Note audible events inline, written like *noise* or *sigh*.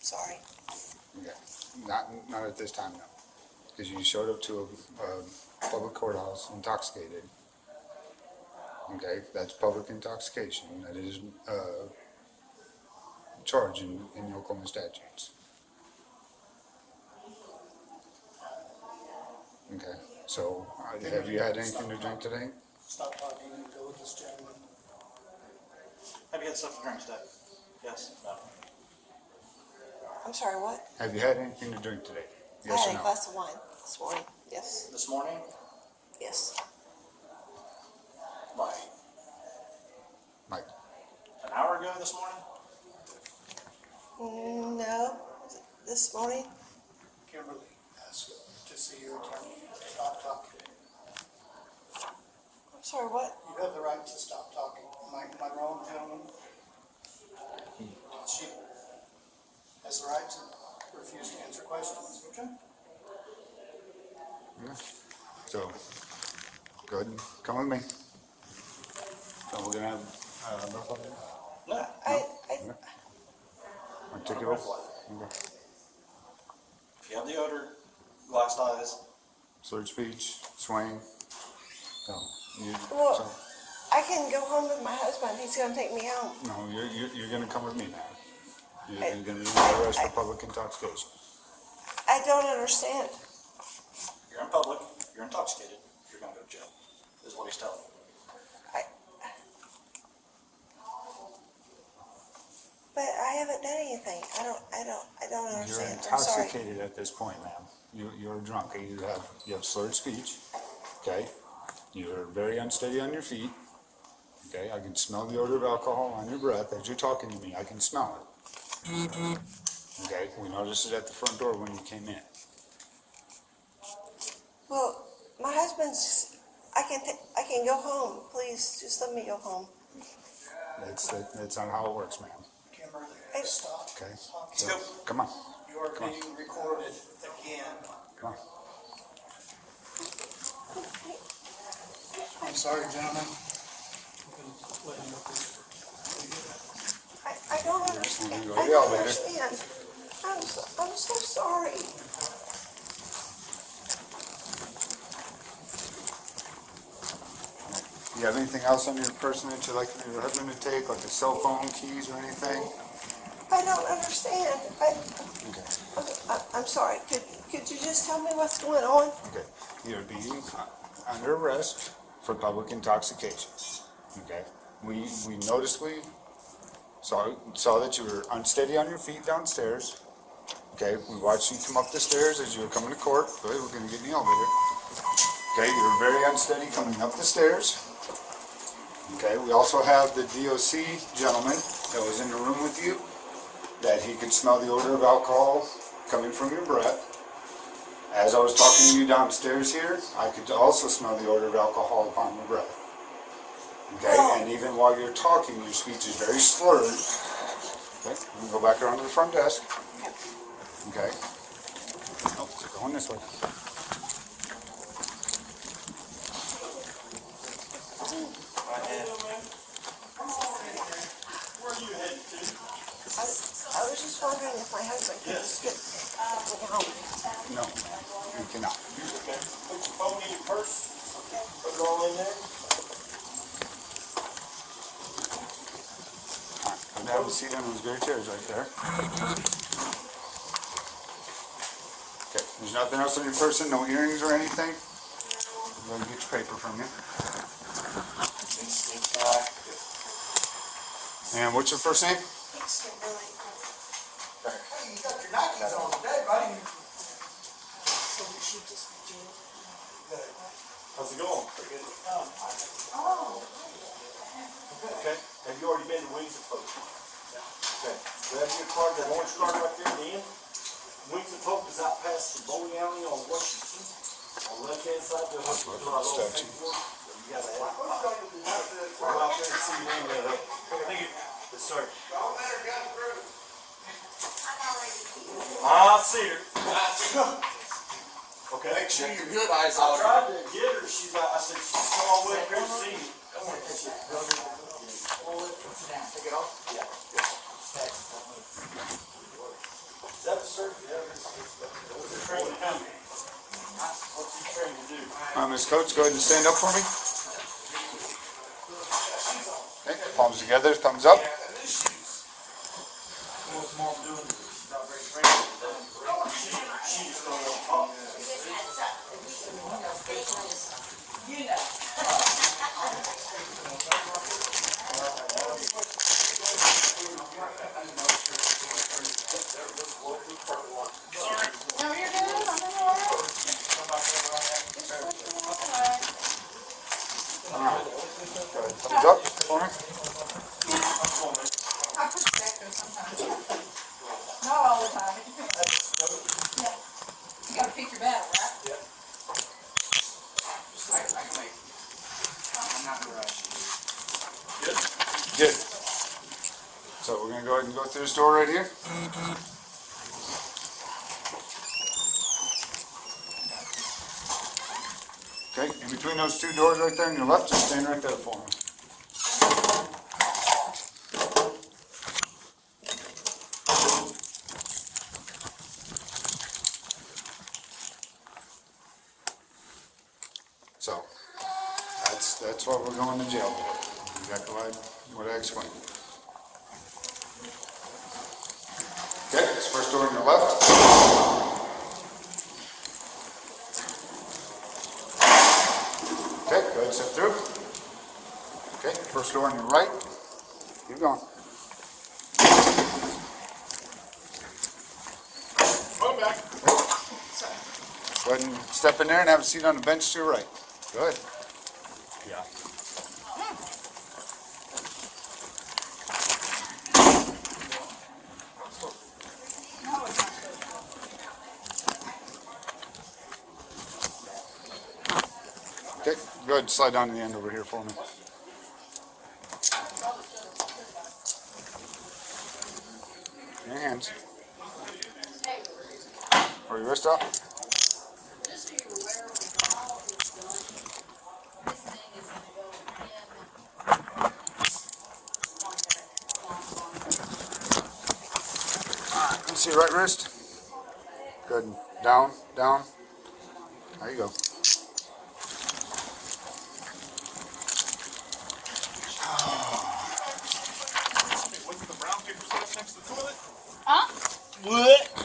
Sorry. Okay, not, not at this time, no. Because you showed up to a, a public courthouse intoxicated. Okay, that's public intoxication, that is, uh, charged in, in Oklahoma statutes. Okay, so, uh, have you had anything to drink today? Stop talking and go with this gentleman. Have you had something to drink today? Yes? No? I'm sorry, what? Have you had anything to drink today? I Yes or had a no? glass of wine this morning. Yes, This morning? yes. Like Mike, an hour ago this morning? Mm, No, this morning. Kimberly asked to see your attorney. Stop talking. I'm sorry, what? You have the right to stop talking. Am I, am I wrong, gentlemen? She has the right to refuse to answer questions, okay? so, go ahead and come with me. So we're gonna have, uh, roll call? No. I, I, Articulate? Okay. If you have the odor, glassed eyes, Slurred speech, swaying. So, you, Well- so, I can go home with my husband. He's gonna take me home. no, you're, you're, you're gonna come with me now. You're, I- gonna be under arrest I- for public intoxication. I don't understand. you're in public, you're intoxicated, you're gonna go to jail, is what he's telling you. I, but I haven't done anything. I don't, I don't, I don't understand. You're understand. I'm sorry. intoxicated at this point, ma'am. You, you're drunk. You have, you have slurred speech, okay? You're very unsteady on your feet, okay? I can smell the odor of alcohol on your breath as you're talking to me. I can smell it. Okay, we noticed it at the front door when you came in. Well, my husband's, I can, ta- I can go home. Please, just let me go home. That's, that's not how it works, ma'am, Kimberly, I- stop okay? talking. So, Come on, You are being recorded again. come on. I'm sorry, gentlemen. I, I don't understand. I don't understand. I'm so, I'm so sorry. You have anything else on your person that you'd like your husband to take, like a cell phone, keys, or anything? I don't understand. I, Okay. I, I'm sorry. Could, could you just tell me what's going on? Okay, you're being uh, under arrest for public intoxication. Okay, we, we noticed we saw, saw that you were unsteady on your feet downstairs. Okay, we watched you come up the stairs as you were coming to court. Ahead, we're gonna get in the elevator. Okay, you were very unsteady coming up the stairs. Okay, we also have the DOC gentleman that was in the room with you, that he could smell the odor of alcohol coming from your breath. As I was talking to you downstairs here, I could also smell the odor of alcohol upon your breath. Okay, and even while you're talking, your speech is very slurred. Okay, we can go back around to the front desk. Okay. Oh, nope, we're going this way. I, I was just wondering if my husband could just get me home. No, you cannot. Okay, put your phone in your purse, put it all in there. A seat on those gray chairs right there. Okay, there's nothing else on your person, no earrings or anything? Go get your paper from you. And what's your first name? Hey, you got your Nikes on today, buddy. She. How's it going? Pretty good. Oh. Okay, have you already been to Wings of Hope? Okay, grab your card, that orange card right there at the end. Wings of Hope is out past the bowling alley on Washington. On the left-hand side, there's a little Statue. paperwork. So You gotta have. Go out there and see your name there. Thank you. Yes, sir. I see her. *laughs* Okay. Make sure you're good, eyes I tried to get her, she's, I I said, she's all the way up here to see you. Come on, catch it. Take it off. Is that the cert? Yeah. Uh, Ms. Coates, go ahead and stand up for me. Okay, palms together, thumbs up. What's mom doing? She's not very trained. She, she just don't want to talk. No, you're good. I'm in order. Just looking at Thumbs up for me. I Not all the time. Yeah. You gotta pick your right? I, I can make. I'm not rush. Good. So we're gonna go ahead and go through this door right here. Okay, in between those two doors right there on your left, just stand right there for me. So, that's, that's what we're going to jail for, exactly what I- what I explained. Okay, this first door on your left. Okay, go ahead, and step through. Okay, first door on your right. Keep going. Go ahead and step in there and have a seat on the bench to your right. Go ahead. Yeah. Okay, go ahead and slide down to the end over here for me. Your hands. Or your wrist up. Just so you're aware, when all is done, this thing is gonna go in. on that- on- on- Let me see your right wrist. Good. Down, down. There you go. Wait for the brown paper stuff next to the toilet? Huh? What?